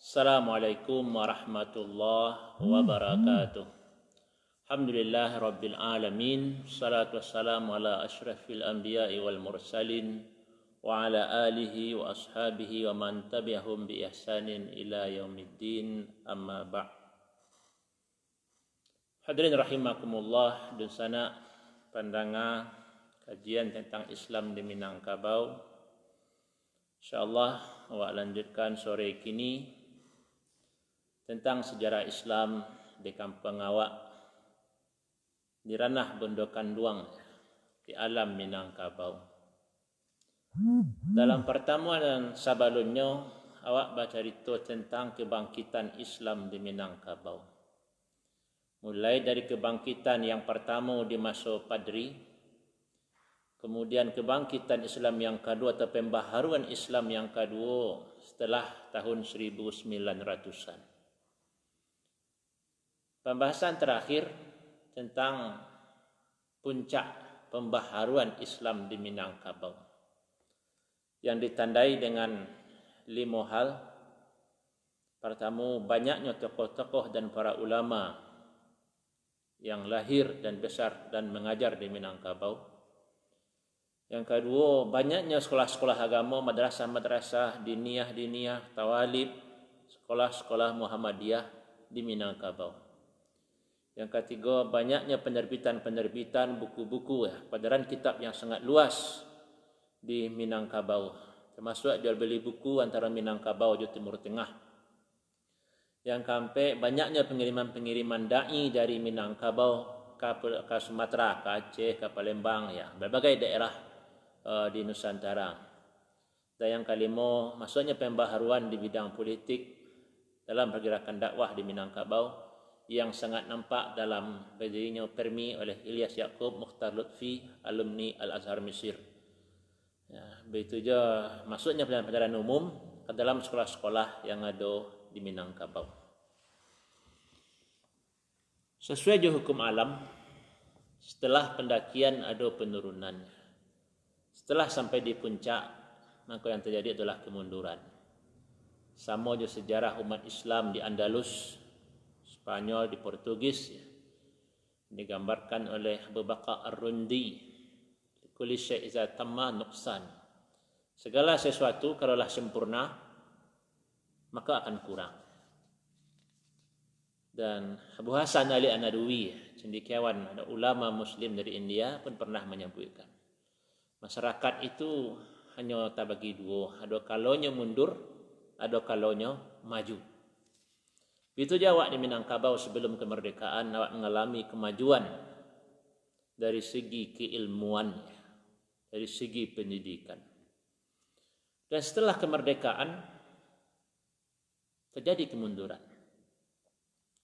Assalamualaikum warahmatullahi wabarakatuh. Alhamdulillah rabbil alamin. Salatu wassalamu ala asyrafil anbiya'i wal mursalin wa ala alihi wa ashabihi wa man tabi'ahum bi ihsanin ila yaumiddin. Amma ba' Hadirin rahimakumullah dan sana pandangan kajian tentang Islam di Minangkabau. InsyaAllah awak lanjutkan sore kini tentang sejarah Islam di kampung awak di ranah Bendokan Duang di alam Minangkabau. Dalam pertemuan sebelumnya awak baca cerita tentang kebangkitan Islam di Minangkabau. Mulai dari kebangkitan yang pertama di masa Padri, kemudian kebangkitan Islam yang kedua atau pembaharuan Islam yang kedua setelah tahun 1900-an. Pembahasan terakhir tentang puncak pembaharuan Islam di Minangkabau yang ditandai dengan lima hal. Pertama, banyaknya tokoh-tokoh dan para ulama yang lahir dan besar dan mengajar di Minangkabau. Yang kedua, banyaknya sekolah-sekolah agama, madrasah-madrasah, diniyah-diniyah, tawalib, sekolah-sekolah Muhammadiyah di Minangkabau. Yang ketiga, banyaknya penerbitan-penerbitan buku-buku ya, padaran kitab yang sangat luas di Minangkabau. Termasuk jual beli buku antara Minangkabau dan Timur Tengah. Yang keempat, banyaknya pengiriman-pengiriman da'i dari Minangkabau ke, ke Sumatera, ke Aceh, ke Palembang, ya, berbagai daerah uh, di Nusantara. Dan yang kelima, maksudnya pembaharuan di bidang politik dalam pergerakan dakwah di Minangkabau yang sangat nampak dalam berdirinya Permi oleh Ilyas Yaakob Mukhtar Lutfi alumni Al-Azhar Mesir. Ya, begitu juga masuknya pelajaran umum ke dalam sekolah-sekolah yang ada di Minangkabau. Sesuai juga hukum alam, setelah pendakian ada penurunan. Setelah sampai di puncak, maka yang terjadi adalah kemunduran. Sama juga sejarah umat Islam di Andalus Spanyol di Portugis ya. digambarkan oleh Abu Bakar Ar-Rundi kulli syai' iza tamma nuqsan. Segala sesuatu kalaulah sempurna maka akan kurang. Dan Abu Hasan Ali An-Nadwi cendekiawan ada ulama muslim dari India pun pernah menyebutkan masyarakat itu hanya tak bagi dua. Ada kalaunya mundur ada kalaunya maju itu je awak di Minangkabau sebelum kemerdekaan awak mengalami kemajuan dari segi keilmuan, dari segi pendidikan. Dan setelah kemerdekaan terjadi kemunduran.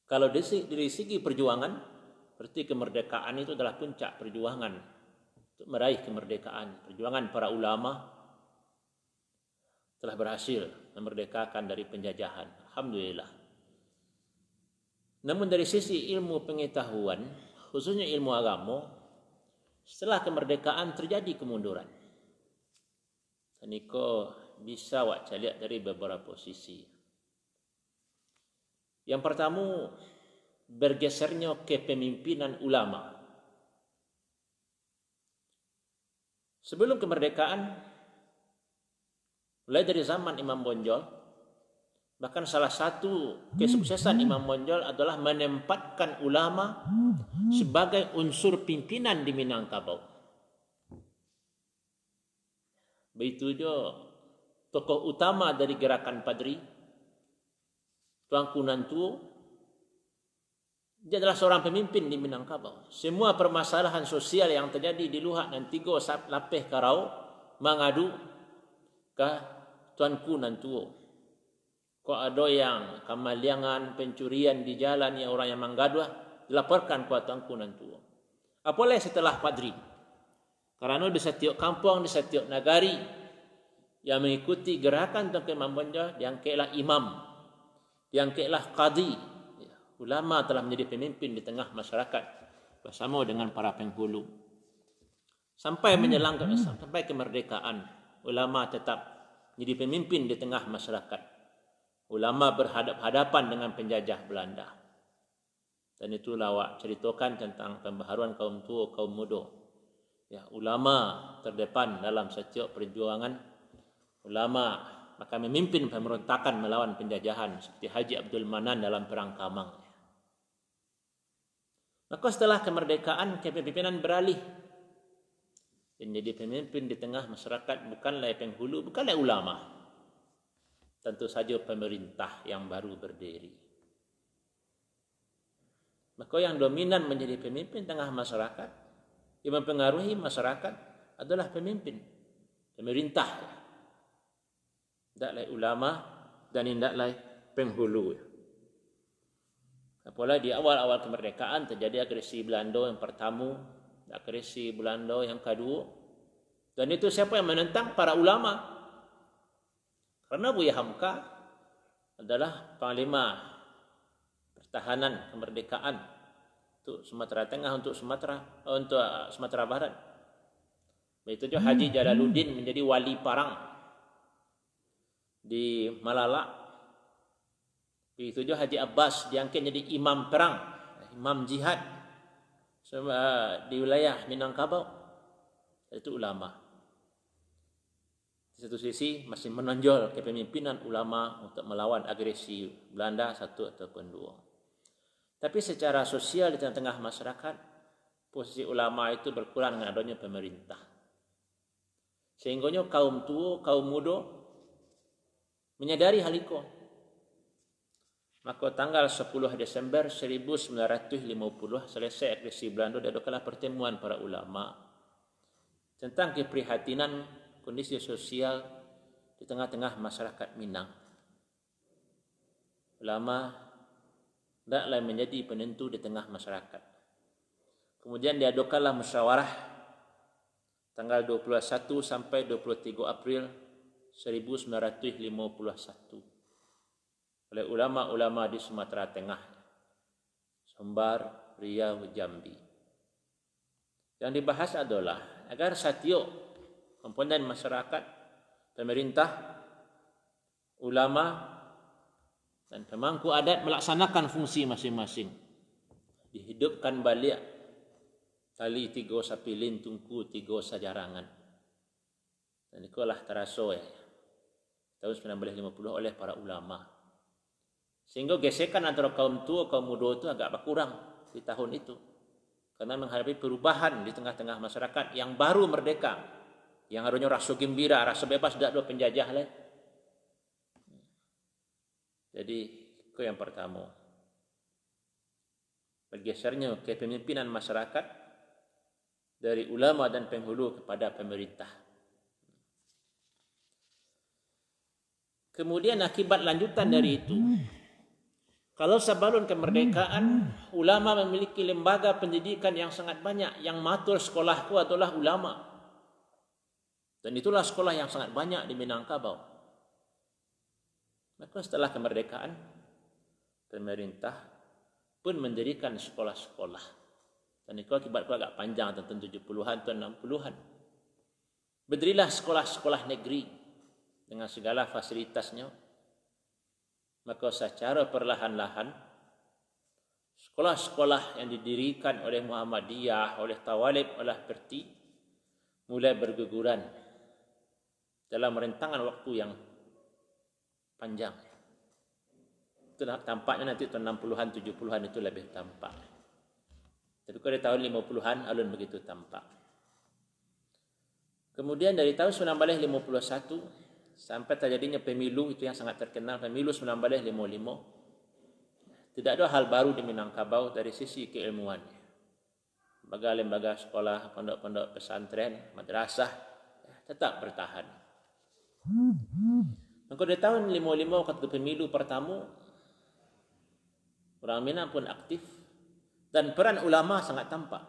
Kalau dari segi perjuangan, berarti kemerdekaan itu adalah puncak perjuangan untuk meraih kemerdekaan. Perjuangan para ulama telah berhasil memerdekakan dari penjajahan. Alhamdulillah. Namun dari sisi ilmu pengetahuan, khususnya ilmu agama, setelah kemerdekaan terjadi kemunduran. Niko bisa wak lihat dari beberapa sisi. Yang pertama, bergesernya kepemimpinan ulama. Sebelum kemerdekaan, mulai dari zaman Imam Bonjol, Bahkan salah satu kesuksesan Imam Monjol adalah menempatkan ulama sebagai unsur pimpinan di Minangkabau. Begitu juga tokoh utama dari gerakan Padri, Tuanku Nantuo, dia adalah seorang pemimpin di Minangkabau. Semua permasalahan sosial yang terjadi di Luhak dan Tigo Lapeh Karau mengadu ke Tuanku Nantuo. Kau ada yang kemaliangan, pencurian di jalan yang orang yang menggaduh, dilaporkan ke tuanku nanti. Apalagi setelah padri. Karena di setiap kampung, di setiap negari yang mengikuti gerakan Tuan Imam yang kelah imam, yang kelah qadi. Ya, ulama telah menjadi pemimpin di tengah masyarakat bersama dengan para penghulu. Sampai menjelang sampai kemerdekaan, ulama tetap menjadi pemimpin di tengah masyarakat ulama berhadap-hadapan dengan penjajah Belanda. Dan itu lawak ceritakan tentang pembaharuan kaum tua, kaum muda. Ya, ulama terdepan dalam setiap perjuangan. Ulama maka memimpin pemberontakan melawan penjajahan seperti Haji Abdul Manan dalam perang Kamang. Maka setelah kemerdekaan kepemimpinan beralih dan jadi pemimpin di tengah masyarakat bukanlah penghulu, bukanlah ulama. Tentu saja pemerintah yang baru berdiri. Maka yang dominan menjadi pemimpin tengah masyarakat, yang mempengaruhi masyarakat adalah pemimpin, pemerintah. Tidaklah ulama dan tidaklah penghulu. Apalagi di awal-awal kemerdekaan terjadi agresi Belanda yang pertama agresi Belanda yang kedua. Dan itu siapa yang menentang? Para ulama. Karena Buya Hamka adalah panglima pertahanan kemerdekaan untuk Sumatera Tengah, untuk Sumatera untuk Sumatera Barat. Begitu juga Haji Jalaluddin menjadi wali parang di Malala. Begitu juga Haji Abbas diangkat jadi imam perang, imam jihad di wilayah Minangkabau itu ulama. Di satu sisi masih menonjol kepemimpinan ulama untuk melawan agresi Belanda satu ataupun dua. Tapi secara sosial di tengah-tengah masyarakat, posisi ulama itu berkurang dengan adanya pemerintah. Sehingga kaum tua, kaum muda menyadari hal itu. Maka tanggal 10 Desember 1950 selesai agresi Belanda diadakanlah pertemuan para ulama tentang keprihatinan kondisi sosial di tengah-tengah masyarakat Minang. Ulama tidaklah menjadi penentu di tengah masyarakat. Kemudian diadakanlah musyawarah tanggal 21 sampai 23 April 1951 oleh ulama-ulama di Sumatera Tengah, Sembar, Riau, Jambi. Yang dibahas adalah agar setiap komponen masyarakat, pemerintah, ulama dan pemangku adat melaksanakan fungsi masing-masing. Dihidupkan balik tali tiga sapilin tungku tiga sajarangan. Dan itulah terasa ya. Tahun 1950 oleh para ulama. Sehingga gesekan antara kaum tua kaum muda itu agak berkurang di tahun itu. Karena menghadapi perubahan di tengah-tengah masyarakat yang baru merdeka. Yang harusnya rasa gembira, rasa bebas tidak ada penjajah lain. Jadi itu yang pertama. Bergesernya kepemimpinan masyarakat dari ulama dan penghulu kepada pemerintah. Kemudian akibat lanjutan dari itu, kalau sebelum kemerdekaan, ulama memiliki lembaga pendidikan yang sangat banyak. Yang matur sekolahku adalah ulama. Dan itulah sekolah yang sangat banyak di Minangkabau. Maka setelah kemerdekaan, pemerintah pun mendirikan sekolah-sekolah. Dan itu akibat itu agak panjang, tentu 70-an atau 60-an. Berdirilah sekolah-sekolah negeri dengan segala fasilitasnya, maka secara perlahan-lahan sekolah-sekolah yang didirikan oleh Muhammadiyah, oleh Tawalib, oleh Perti mulai berguguran dalam rentangan waktu yang panjang. Itu tampaknya nanti tahun 60-an, 70-an itu lebih tampak. Tapi kalau tahun 50-an, alun begitu tampak. Kemudian dari tahun 1951, sampai terjadinya pemilu itu yang sangat terkenal pemilu 1955 tidak ada hal baru di Minangkabau dari sisi keilmuan lembaga-lembaga sekolah pondok-pondok pesantren madrasah tetap bertahan maka di tahun 55 waktu pemilu pertama orang Minang pun aktif dan peran ulama sangat tampak.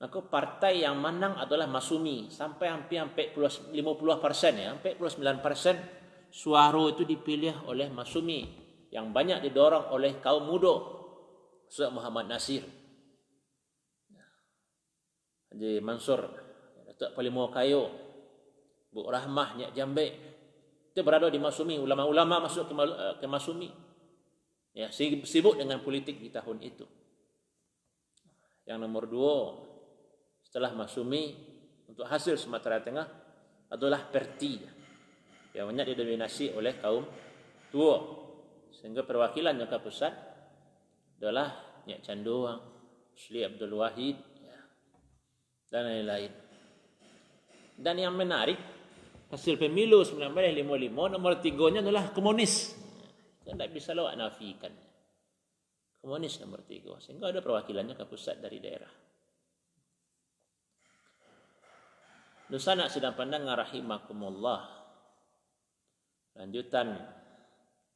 Maka partai yang menang adalah Masumi. Sampai hampir 50 persen ya, 49 persen suara itu dipilih oleh Masumi yang banyak didorong oleh kaum muda Syekh Muhammad Nasir. Haji Mansur, Datuk Palimo Kayo, Bu Rahmah Nyak Jambe, Kita berada di Masumi, ulama-ulama masuk ke, eh, ke Masumi. Ya, sibuk dengan politik di tahun itu. Yang nomor dua, setelah Masumi, untuk hasil Sumatera Tengah adalah Perti. Yang banyak didominasi oleh kaum tua. Sehingga perwakilan ke pusat adalah Nyak Canduang, Sli Abdul Wahid, ya, dan lain-lain. Dan yang menarik, hasil pemilu 1955 nomor tiganya adalah komunis. Kita tidak bisa lawak nafikan. Komunis nomor tiga. Sehingga ada perwakilannya ke pusat dari daerah. Nusa nak sedang pandang rahimakumullah. Lanjutan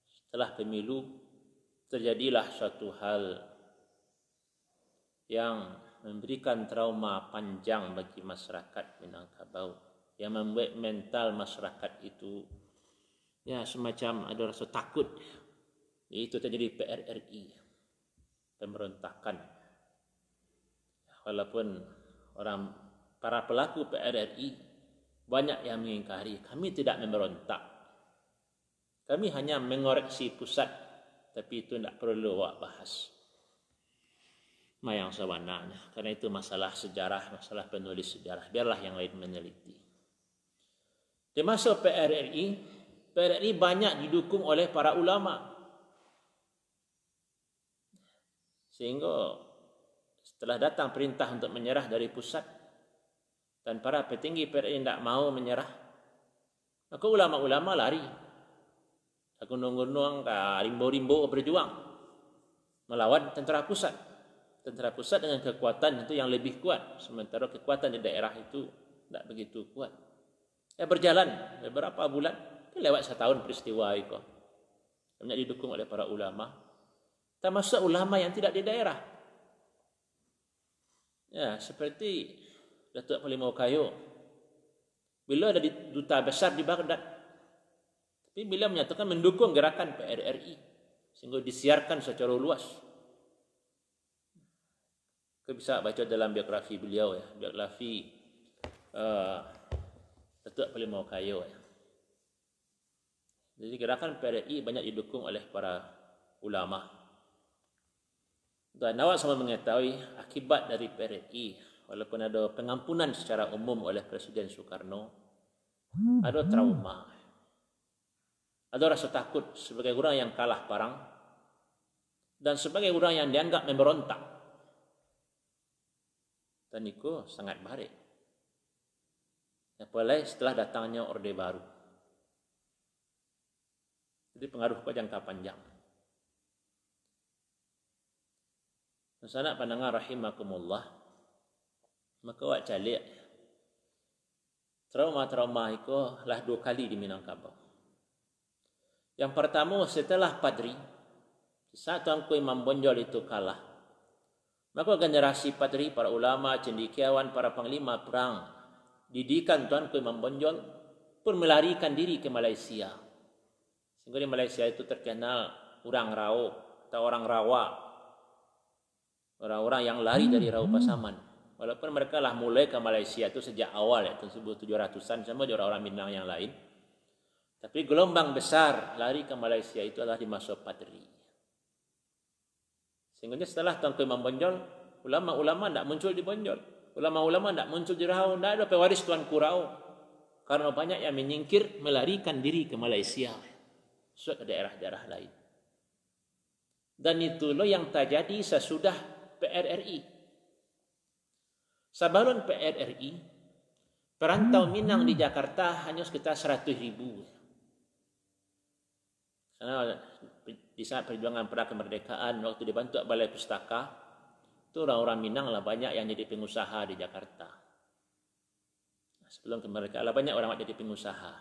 setelah pemilu terjadilah suatu hal yang memberikan trauma panjang bagi masyarakat Minangkabau yang membuat mental masyarakat itu ya semacam ada rasa takut. Itu terjadi PRRI pemberontakan. Walaupun orang para pelaku PRRI banyak yang mengingkari kami tidak memberontak. Kami hanya mengoreksi pusat tapi itu tidak perlu awak bahas. Mayang sawananya karena itu masalah sejarah masalah penulis sejarah. Biarlah yang lain meneliti di masa PRRI, PRRI banyak didukung oleh para ulama. Sehingga setelah datang perintah untuk menyerah dari pusat dan para petinggi PRRI tidak mau menyerah, maka ulama-ulama lari. Gunung-gunung, rimbo-rimbo berjuang melawan tentera pusat. Tentera pusat dengan kekuatan itu yang lebih kuat, sementara kekuatan di daerah itu tidak begitu kuat. Eh, berjalan beberapa bulan, lewat setahun peristiwa itu. Banyak didukung oleh para ulama. Termasuk ulama yang tidak di daerah. Ya, seperti Datuk Palimau Kayu. Bila ada di duta besar di Baghdad. Tapi bila menyatakan mendukung gerakan PRRI. Sehingga disiarkan secara luas. Kita bisa baca dalam biografi beliau ya. Biografi uh, Datuk paling mau kaya ya. Jadi gerakan PRI banyak didukung oleh para ulama. Dan awak sama mengetahui akibat dari PRI walaupun ada pengampunan secara umum oleh Presiden Soekarno ada trauma. Ada rasa takut sebagai orang yang kalah parang dan sebagai orang yang dianggap memberontak. Dan itu sangat baik. Apalagi setelah datangnya Orde Baru. Jadi pengaruh ke jangka panjang. Sana pandangan rahimakumullah. Maka wak calik. Trauma-trauma itu lah dua kali di Minangkabau. Yang pertama setelah Padri. Saat Tuanku Imam Bonjol itu kalah. Maka generasi Padri, para ulama, cendikiawan, para panglima perang didikan Tuan Ku Imam Bonjol pun melarikan diri ke Malaysia. Sehingga di Malaysia itu terkenal orang Rao atau orang Rawa. Orang-orang yang lari dari Rao Pasaman. Walaupun mereka lah mulai ke Malaysia itu sejak awal ya, tahun 1700-an sama di orang-orang Minang yang lain. Tapi gelombang besar lari ke Malaysia itu adalah di masa Padri. Sehingga setelah Tuan Imam Bonjol, ulama-ulama tidak muncul di Bonjol ulama-ulama tidak muncul di tidak ada pewaris Tuan Kurau. Karena banyak yang menyingkir, melarikan diri ke Malaysia. Ke daerah-daerah lain. Dan itulah yang terjadi sesudah PRRI. Sebelum PRRI, perantau Minang di Jakarta hanya sekitar 100 ribu. Karena di saat perjuangan pra kemerdekaan, waktu dibantu Balai Pustaka, itu orang-orang Minang lah banyak yang jadi pengusaha di Jakarta. Sebelum kemerdekaan lah banyak orang yang jadi pengusaha.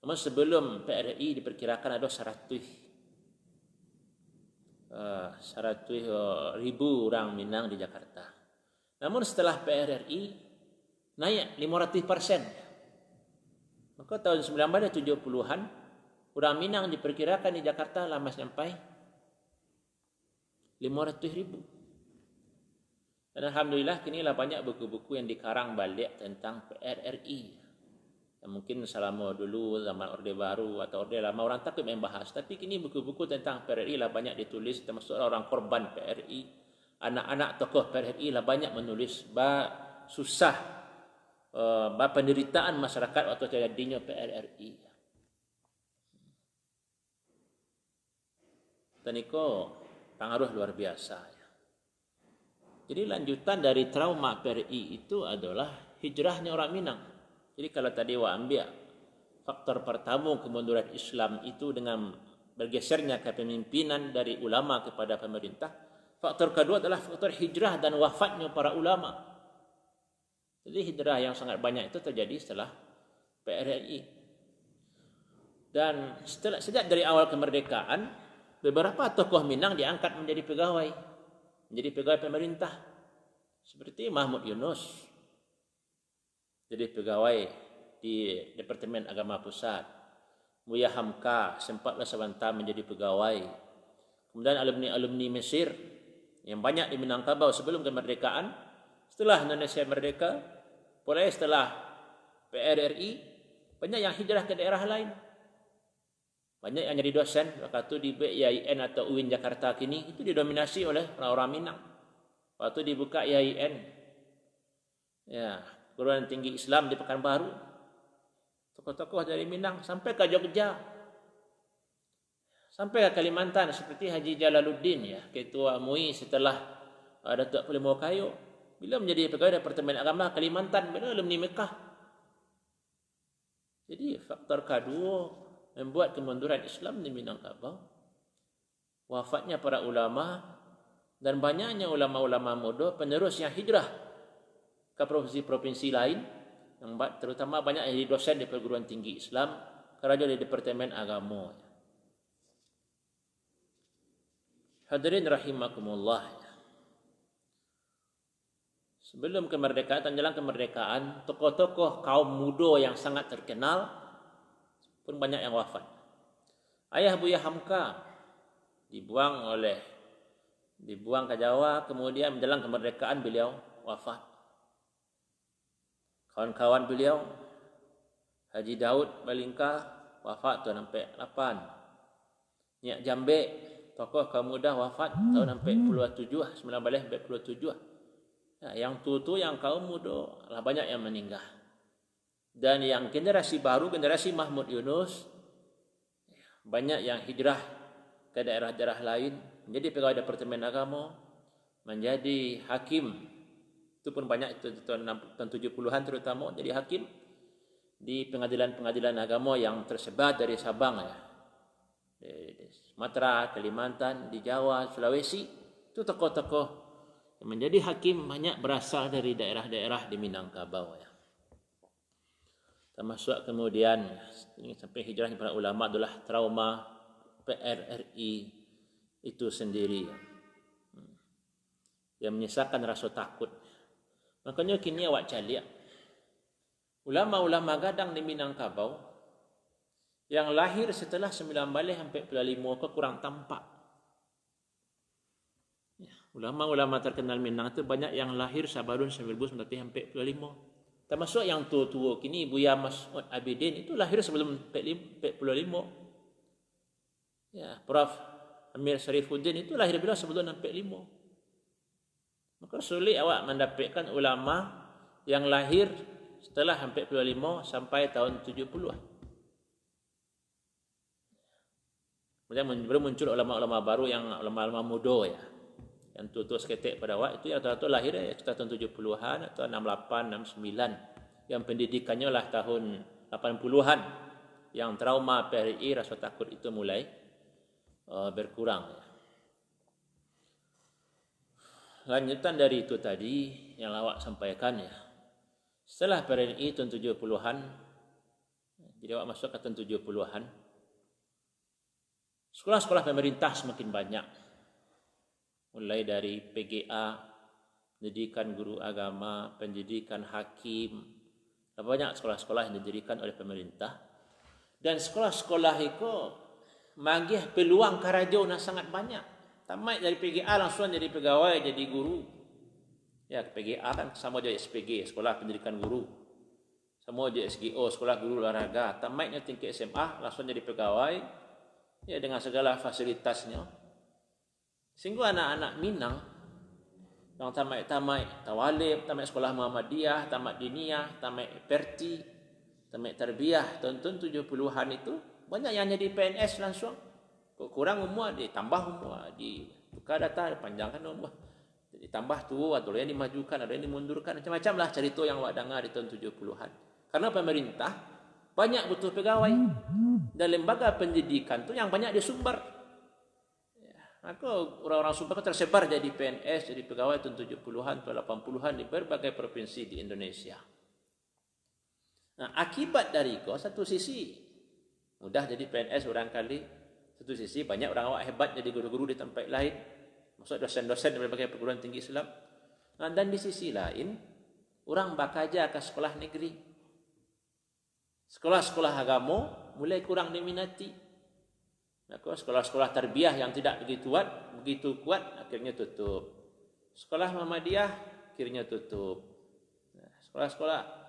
Namun sebelum PRI diperkirakan ada seratus uh, seratus uh, ribu orang Minang di Jakarta. Namun setelah PRRI naik 500 persen. Maka tahun 1970-an orang Minang diperkirakan di Jakarta lama sampai 500 ribu. Dan Alhamdulillah kini lah banyak buku-buku yang dikarang balik tentang PRRI. yang mungkin selama dulu zaman Orde Baru atau Orde Lama orang takut main bahas. Tapi kini buku-buku tentang PRRI lah banyak ditulis termasuk orang korban PRRI. Anak-anak tokoh PRRI lah banyak menulis. Bah susah uh, bah penderitaan masyarakat waktu terjadinya PRRI. Dan itu pengaruh luar biasa. Jadi lanjutan dari trauma PRI itu adalah hijrahnya orang Minang. Jadi kalau tadi wa ambil faktor pertama kemunduran Islam itu dengan bergesernya kepemimpinan dari ulama kepada pemerintah, faktor kedua adalah faktor hijrah dan wafatnya para ulama. Jadi hijrah yang sangat banyak itu terjadi setelah PRRI. Dan setelah sejak dari awal kemerdekaan, beberapa tokoh Minang diangkat menjadi pegawai, menjadi pegawai pemerintah. Seperti Mahmud Yunus, jadi pegawai di Departemen Agama Pusat. Muya Hamka sempatlah sebentar menjadi pegawai. Kemudian alumni-alumni Mesir yang banyak di Minangkabau sebelum kemerdekaan. Setelah Indonesia merdeka, mulai setelah PRRI, banyak yang hijrah ke daerah lain. Banyak yang jadi dosen, waktu di BIN atau UIN Jakarta kini, itu didominasi oleh orang-orang Minang. Waktu dibuka IAIN, ya, perguruan tinggi Islam di Pekanbaru. Tokoh-tokoh dari Minang sampai ke Jogja. Sampai ke Kalimantan seperti Haji Jalaluddin ya, ketua MUI setelah uh, Datuk Pelimo Kayu. Bila menjadi pegawai Departemen Agama Kalimantan, bila alumni Mekah. Jadi faktor kedua membuat kemunduran Islam di Minangkabau. Wafatnya para ulama dan banyaknya ulama-ulama muda penerus yang hijrah ke provinsi-provinsi lain yang terutama banyak yang dosen di perguruan tinggi Islam kerja di Departemen Agama. Hadirin rahimakumullah. Sebelum kemerdekaan jalan kemerdekaan, tokoh-tokoh kaum muda yang sangat terkenal pun banyak yang wafat. Ayah Buya Hamka dibuang oleh dibuang ke Jawa, kemudian menjelang kemerdekaan beliau wafat. Kawan-kawan beliau Haji Daud Balingka wafat tahun 48 Nyak Jambe tokoh kaum muda wafat tahun 47 1947 ya, yang tu tu yang kaum muda lah banyak yang meninggal dan yang generasi baru generasi Mahmud Yunus banyak yang hijrah ke daerah-daerah lain menjadi pegawai departemen agama menjadi hakim itu pun banyak itu tahun 70-an terutama jadi hakim di pengadilan-pengadilan agama yang tersebar dari Sabang ya. Di Sumatera, Kalimantan, di Jawa, Sulawesi itu tokoh-tokoh yang menjadi hakim banyak berasal dari daerah-daerah di Minangkabau ya. Termasuk kemudian ini sampai hijrahnya para ulama adalah trauma PRRI itu sendiri. Hmm. yang menyisakan rasa takut Makanya kini awak caliak. Ulama-ulama gadang di Minangkabau yang lahir setelah 9 balik sampai 45 ke kurang tampak. Ya, ulama-ulama terkenal Minang itu banyak yang lahir sabarun 1900 sampai 45. Termasuk yang tua-tua kini Buya Mas'ud Abidin itu lahir sebelum 45. Ya, Prof. Amir Syarifuddin itu lahir bila sebelum 45. Maka sulit awak mendapatkan ulama yang lahir setelah hampir 25 sampai tahun 70-an. Kemudian baru muncul ulama-ulama baru yang ulama-ulama muda ya. Yang tutur seketik pada awak itu yang tutur lahir ya sekitar tahun 70-an atau 68, 69. Yang pendidikannya lah tahun 80-an. Yang trauma PRI rasa takut itu mulai uh, berkurang lanjutan dari itu tadi yang lawak sampaikan ya. Setelah PRNI tahun 70-an, jadi awak masuk ke tahun 70-an, sekolah-sekolah pemerintah semakin banyak. Mulai dari PGA, pendidikan guru agama, pendidikan hakim, banyak sekolah-sekolah yang didirikan oleh pemerintah. Dan sekolah-sekolah itu magih peluang karajo sangat banyak. Tamat dari PGA langsung jadi pegawai, jadi guru. Ya, PGA kan sama aja SPG, Sekolah Pendidikan Guru. Semua JSGO, sekolah guru olahraga. Tamatnya tingkat SMA, langsung jadi pegawai. Ya, dengan segala fasilitasnya. Sehingga anak-anak Minang, yang tamat-tamat tawalib, tamat sekolah Muhammadiyah, tamat diniyah, tamat perti, tamat tarbiyah, tahun-tahun 70-an itu, banyak yang jadi PNS langsung. Kurang umur, ditambah umur. Di tukar data, panjangkan umur. Ditambah tu, ada yang dimajukan, ada yang dimundurkan. Macam-macam lah cerita yang awak dengar di tahun 70-an. Karena pemerintah banyak butuh pegawai dan lembaga pendidikan tu yang banyak disumber. Maka orang-orang sumber tersebar jadi PNS, jadi pegawai tahun 70-an atau 80-an di berbagai provinsi di Indonesia. Nah, akibat dari itu, satu sisi mudah jadi PNS orang kali, satu sisi banyak orang awak hebat jadi guru-guru di tempat lain, maksud dosen-dosen di berbagai perguruan tinggi Islam. Nah, dan di sisi lain, orang bakaja ke sekolah negeri, Sekolah-sekolah agama mulai kurang diminati. Maka sekolah-sekolah terbiah yang tidak begitu kuat, begitu kuat akhirnya tutup. Sekolah Muhammadiyah akhirnya tutup. Sekolah-sekolah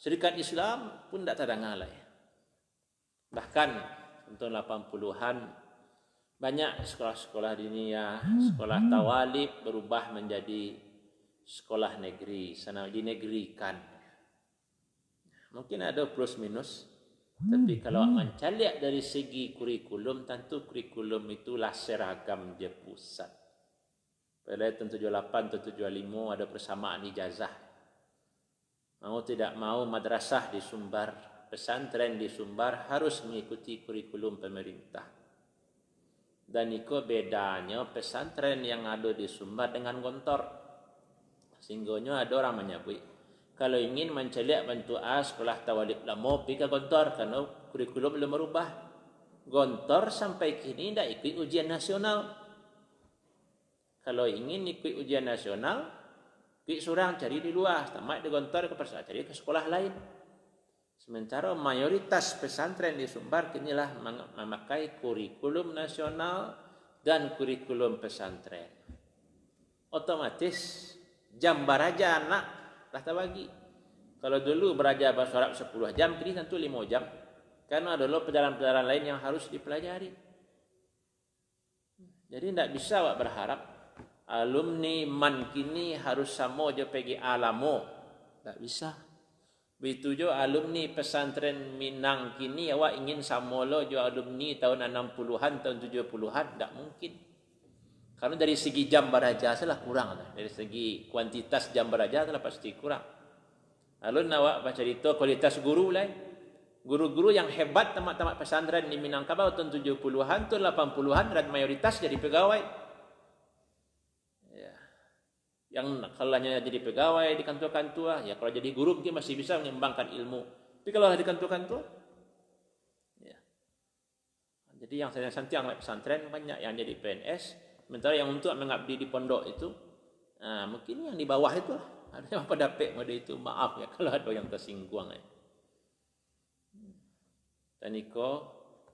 Serikat Islam pun tidak terdengar lah. Bahkan untuk 80-an banyak sekolah-sekolah diniyah, sekolah tawalib berubah menjadi sekolah negeri, sana dinegerikan. Mungkin ada plus minus. Tapi kalau mencaliak dari segi kurikulum, tentu kurikulum itulah seragam dia pusat. Pada tahun 78 atau 75 ada persamaan ijazah. Mau tidak mau madrasah di Sumbar, pesantren di Sumbar harus mengikuti kurikulum pemerintah. Dan itu bedanya pesantren yang ada di Sumbar dengan Gontor. Sehingga ada orang menyebut kalau ingin menceliak bantu A sekolah tawalib lama pergi ke Gontor kerana kurikulum belum berubah. Gontor sampai kini tidak ikut ujian nasional. Kalau ingin ikut ujian nasional, pergi surang cari di luar. Tamat di Gontor ke pasal cari ke sekolah lain. Sementara mayoritas pesantren di Sumbar kini lah memakai kurikulum nasional dan kurikulum pesantren. Otomatis jam baraja anak dah bagi. Kalau dulu belajar bahasa Arab 10 jam, kini tentu 5 jam. Karena ada pelajaran-pelajaran lain yang harus dipelajari. Jadi tidak bisa awak berharap alumni man kini harus sama je pergi alamo. Tak bisa. Begitu juga alumni pesantren Minang kini awak ingin sama lo jo alumni tahun 60-an, tahun 70-an. Tak mungkin. Karena dari segi jam beraja salah kurang lah. Dari segi kuantitas jam beraja salah pasti kurang. Lalu nawak baca cerita kualitas guru lah. Guru-guru yang hebat tamat-tamat pesantren di Minangkabau tahun 70-an, tahun 80-an dan mayoritas jadi pegawai. Ya. Yang kalau hanya jadi pegawai di kantor-kantor, ya kalau jadi guru mungkin masih bisa mengembangkan ilmu. Tapi kalau di kantor-kantor, ya. Jadi yang saya santiang pesantren banyak yang jadi PNS, Sementara yang untuk mengabdi di pondok itu, uh, mungkin yang di bawah itu lah. Ada yang pada pek pada itu. Maaf ya kalau ada yang tersinggung. Ya. Dan itu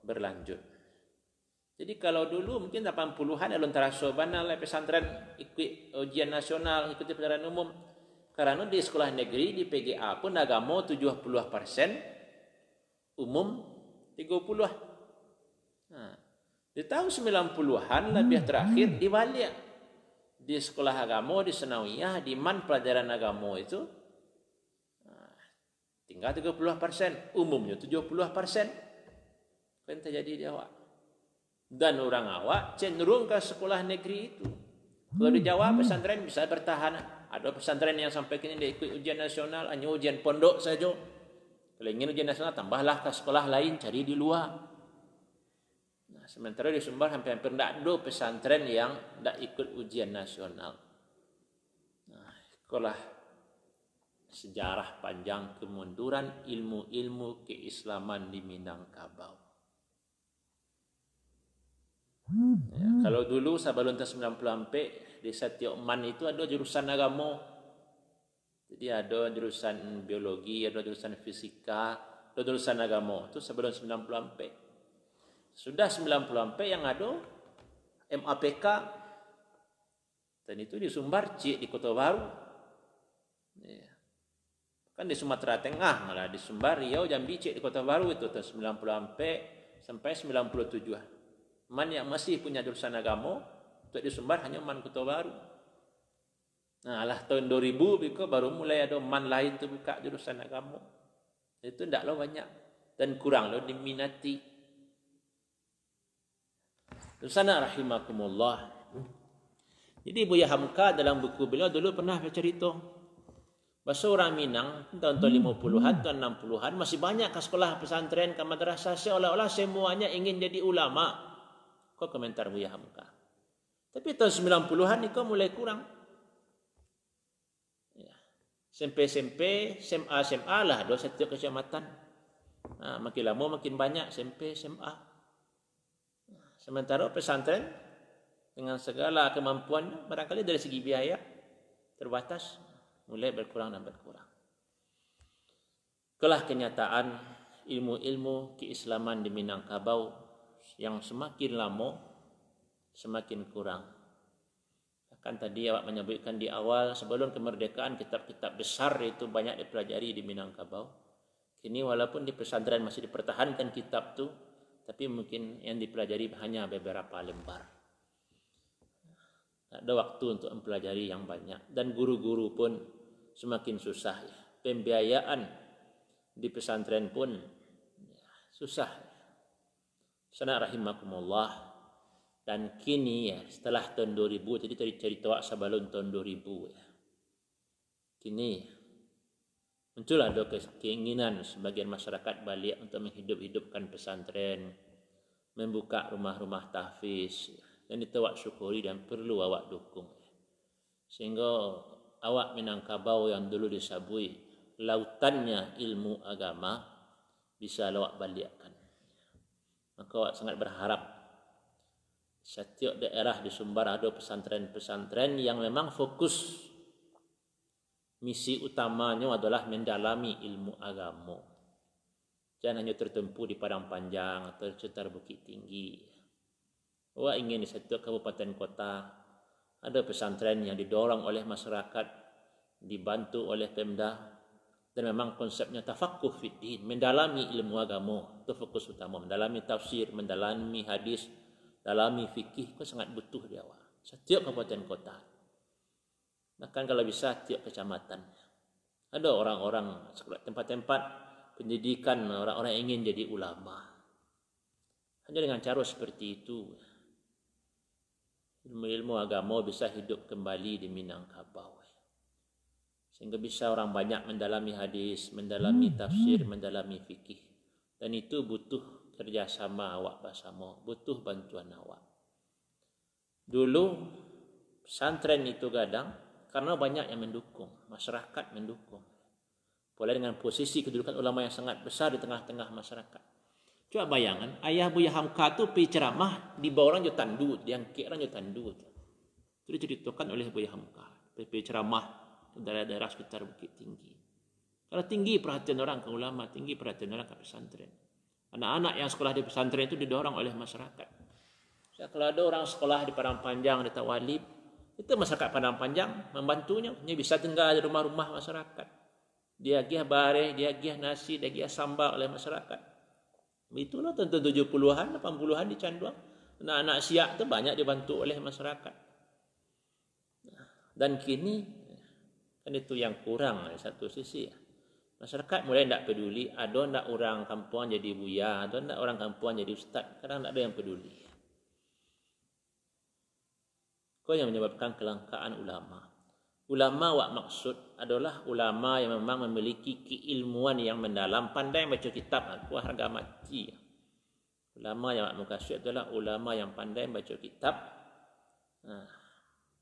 berlanjut. Jadi kalau dulu mungkin 80-an alun terasa banal lah pesantren ikut ujian nasional, ikuti pelajaran umum. Karena di sekolah negeri, di PGA pun agama 70 persen, umum 30. Nah, di tahun 90-an lebih terakhir di Bali di sekolah agama di Senawiyah di man pelajaran agama itu ah, tinggal 30 persen umumnya 70 persen. Kan terjadi di awak. Dan orang awak cenderung ke sekolah negeri itu. Kalau di Jawa pesantren bisa bertahan. Ada pesantren yang sampai kini dia ikut ujian nasional hanya ujian pondok saja. Kalau ingin ujian nasional tambahlah ke sekolah lain cari di luar Sementara di Sumbar hampir-hampir tidak ada pesantren yang tidak ikut ujian nasional. Nah, itulah sejarah panjang kemunduran ilmu-ilmu keislaman di Minangkabau. Ya, kalau dulu sebelum tahun 90 di setiap man itu ada jurusan agama. Jadi ada jurusan biologi, ada jurusan fisika, ada jurusan agama. Itu sebelum 90 sudah 90 MP yang ada MAPK dan itu di Sumbar Cik di Kota Baru. Ya. Kan di Sumatera Tengah malah di Sumbar, Riau, Jambi, Cik di Kota Baru itu tahun 90 sampai sampai 97. Man yang masih punya jurusan agama untuk di Sumbar hanya man Kota Baru. Nah, lah tahun 2000 biko baru mulai ada man lain tu buka jurusan agama. Itu ndaklah banyak dan kurang lo diminati. Sana rahimakumullah. Jadi Buya Hamka dalam buku beliau dulu pernah bercerita Bahasa orang Minang tahun-tahun 50-an, tahun 60-an masih banyak ke sekolah pesantren, ke madrasah seolah-olah semuanya ingin jadi ulama. Kau komentar Buya Hamka. Tapi tahun 90-an ni kau mulai kurang. Ya. SMP-SMP, SMA-SMA lah dua setiap kecamatan. Ha, makin lama makin banyak SMP, SMA. Sementara pesantren dengan segala kemampuan barangkali dari segi biaya terbatas mulai berkurang dan berkurang. Kelah kenyataan ilmu-ilmu keislaman di Minangkabau yang semakin lama semakin kurang. Akan tadi awak menyebutkan di awal sebelum kemerdekaan kitab-kitab besar itu banyak dipelajari di Minangkabau. Kini walaupun di pesantren masih dipertahankan kitab tu, tapi mungkin yang dipelajari hanya beberapa lembar. Tak ada waktu untuk mempelajari yang banyak dan guru-guru pun semakin susah ya. Pembiayaan di pesantren pun ya, susah. Sana rahimakumullah. Dan kini ya setelah tahun 2000 jadi cerita sebelum tahun 2000 ya. Kini muncul ada keinginan sebagian masyarakat balik untuk menghidup-hidupkan pesantren, membuka rumah-rumah tahfiz dan itu awak syukuri dan perlu awak dukung. Sehingga awak Minangkabau yang dulu disabui lautannya ilmu agama bisa lawak balikkan. Maka awak sangat berharap setiap daerah di Sumbar ada pesantren-pesantren yang memang fokus misi utamanya adalah mendalami ilmu agama. Jangan hanya tertempu di Padang Panjang atau sekitar Bukit Tinggi. Awak ingin di setiap kabupaten kota ada pesantren yang didorong oleh masyarakat dibantu oleh Pemda dan memang konsepnya tafakuh fiddin mendalami ilmu agama itu fokus utama mendalami tafsir mendalami hadis dalami fikih itu sangat butuh dia awak setiap kabupaten kota bahkan kalau bisa setiap kecamatan ada orang-orang tempat-tempat pendidikan orang-orang ingin jadi ulama hanya dengan cara seperti itu ilmu-ilmu agama bisa hidup kembali di Minangkabau. Sehingga bisa orang banyak mendalami hadis, mendalami hmm. tafsir, mendalami fikih. Dan itu butuh kerjasama awak bersama, butuh bantuan awak. Dulu pesantren itu gadang karena banyak yang mendukung, masyarakat mendukung. Boleh dengan posisi kedudukan ulama yang sangat besar di tengah-tengah masyarakat. Coba bayangan, ayah Buya Hamka tu pergi ceramah di bawah orang tandu, yang kira orang tandu tu. Itu diceritakan oleh Buya Hamka. Pergi ceramah daerah-daerah sekitar Bukit Tinggi. Kalau tinggi perhatian orang ke ulama, tinggi perhatian orang ke pesantren. Anak-anak yang sekolah di pesantren itu didorong oleh masyarakat. So, kalau ada orang sekolah di Padang Panjang, di Tawalib, itu masyarakat Padang Panjang membantunya. Dia bisa tinggal di rumah-rumah masyarakat. Dia gih bare, dia gih nasi, dia gih sambal oleh masyarakat. Itulah tentu 70-an, 80-an di Canduang. Anak-anak siak tu banyak dibantu oleh masyarakat. Dan kini, kan itu yang kurang dari satu sisi. Masyarakat mulai tidak peduli. Ada tidak orang kampung jadi buya, ada tidak orang kampung jadi ustaz. Kadang tidak ada yang peduli. Kau yang menyebabkan kelangkaan ulama. Ulama wak maksud adalah ulama yang memang memiliki keilmuan yang mendalam, pandai baca kitab, aku harga mati. Ulama yang maksud adalah ulama yang pandai baca kitab, nah,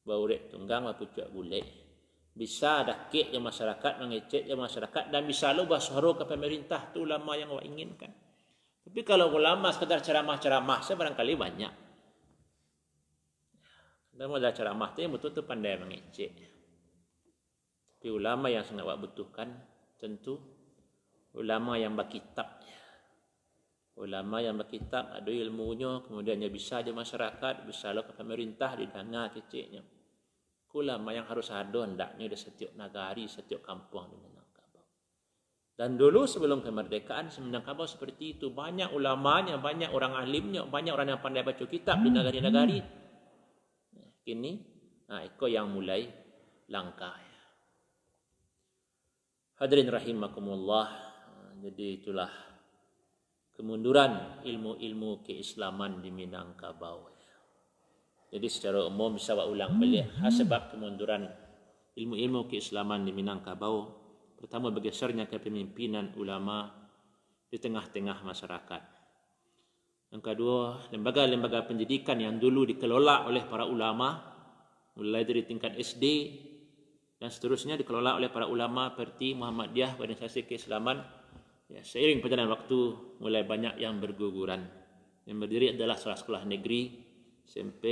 bau rek tunggang, wak pucuk bulik. Bisa dakik yang masyarakat, mengecek yang masyarakat, dan bisa lo suara ke pemerintah, tu ulama yang wak inginkan. Tapi kalau ulama sekadar ceramah-ceramah, saya barangkali banyak. Dan mulai ceramah tu yang betul-betul pandai mengecek. Tapi ulama yang sangat awak butuhkan tentu ulama yang berkitab. Ulama yang berkitab ada ilmunya kemudian dia bisa di masyarakat, bisa lah ke pemerintah di dana kecilnya. Ulama yang harus ada hendaknya di setiap negari, setiap kampung di Minangkabau. Dan dulu sebelum kemerdekaan Minangkabau seperti itu banyak ulamanya, banyak orang alimnya, banyak orang yang pandai baca kitab di negara-negara. Kini, nah, ikut yang mulai langkah. Hadirin rahimakumullah. Jadi itulah kemunduran ilmu-ilmu keislaman di Minangkabau. Jadi secara umum bisa ulang balik sebab kemunduran ilmu-ilmu keislaman di Minangkabau. Pertama bergesernya kepemimpinan ulama di tengah-tengah masyarakat. Yang kedua, lembaga-lembaga pendidikan yang dulu dikelola oleh para ulama mulai dari tingkat SD dan seterusnya dikelola oleh para ulama seperti Muhammadiyah Organisasi Keislaman. Ya, seiring perjalanan waktu mulai banyak yang berguguran. Yang berdiri adalah sekolah-sekolah negeri SMP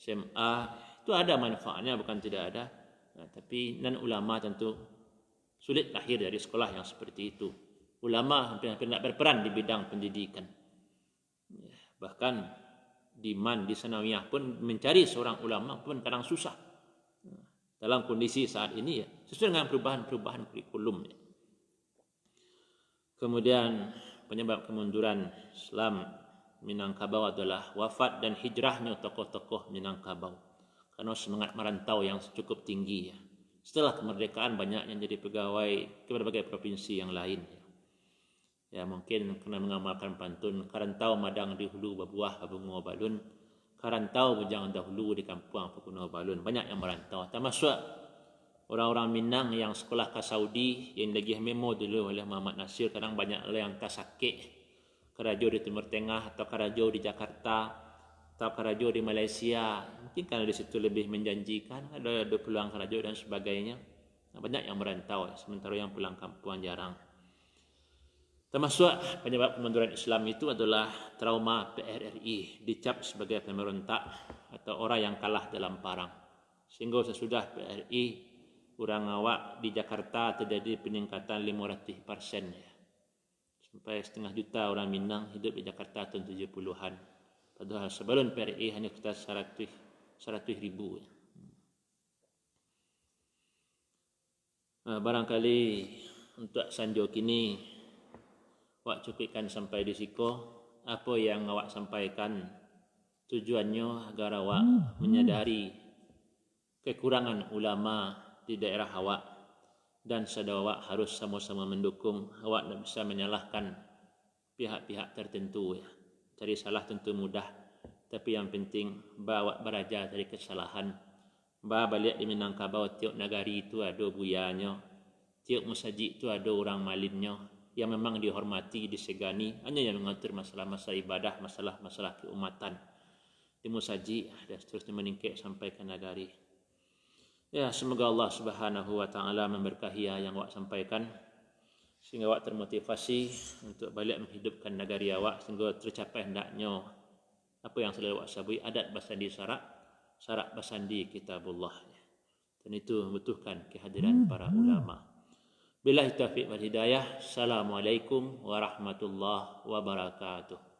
SMA itu ada manfaatnya bukan tidak ada. Nah, tapi non ulama tentu sulit lahir dari sekolah yang seperti itu. Ulama hampir-hampir tidak berperan di bidang pendidikan. ya, bahkan di man di sanawiyah pun mencari seorang ulama pun kadang susah dalam kondisi saat ini ya sesuai dengan perubahan-perubahan kurikulum ya. Kemudian penyebab kemunduran Islam Minangkabau adalah wafat dan hijrahnya tokoh-tokoh Minangkabau karena semangat merantau yang cukup tinggi ya. Setelah kemerdekaan banyak yang jadi pegawai ke berbagai provinsi yang lain ya. Ya mungkin kena mengamalkan pantun karantau madang di hulu berbuah bunga balun karantau bujang dahulu di kampung Pekunau Balun. Banyak yang merantau. Termasuk orang-orang Minang yang sekolah ke Saudi yang lagi memo dulu oleh Muhammad Nasir. Kadang banyak yang tak sakit. Kerajo di Timur Tengah atau kerajo di Jakarta atau kerajo di Malaysia. Mungkin karena di situ lebih menjanjikan. Ada, ada peluang kerajo dan sebagainya. Banyak yang merantau. Sementara yang pulang kampung jarang. Termasuk penyebab kemunduran Islam itu adalah trauma PRRI dicap sebagai pemberontak atau orang yang kalah dalam perang. Sehingga sesudah PRRI kurang awak di Jakarta terjadi peningkatan 500 persen. Sampai setengah juta orang Minang hidup di Jakarta tahun 70-an. Padahal sebelum PRRI hanya kita 100, 100 ribu. Barangkali untuk sanjok ini awak cukupkan sampai di siko. Apa yang awak sampaikan? Tujuannya agar awak menyadari kekurangan ulama di daerah awak. Dan sedar awak harus sama-sama mendukung. Awak tidak bisa menyalahkan pihak-pihak tertentu ya. cari salah tentu mudah. Tapi yang penting bawa beraja dari kesalahan. Bawa balik di Minangkabau tiap negari itu ada buyanya. Tiap musajid itu ada orang malinnya yang memang dihormati, disegani hanya yang mengatur masalah-masalah ibadah, masalah-masalah keumatan di musaji dan seterusnya meningkat sampai ke nagari. Ya, semoga Allah Subhanahu wa taala memberkahi yang awak sampaikan sehingga awak termotivasi untuk balik menghidupkan negari awak sehingga tercapai hendaknya apa yang selalu awak sabui adat basandi syarak syarak basandi kitabullah dan itu membutuhkan kehadiran para ulama. Billahi taufiq wal hidayah. Assalamualaikum warahmatullahi wabarakatuh.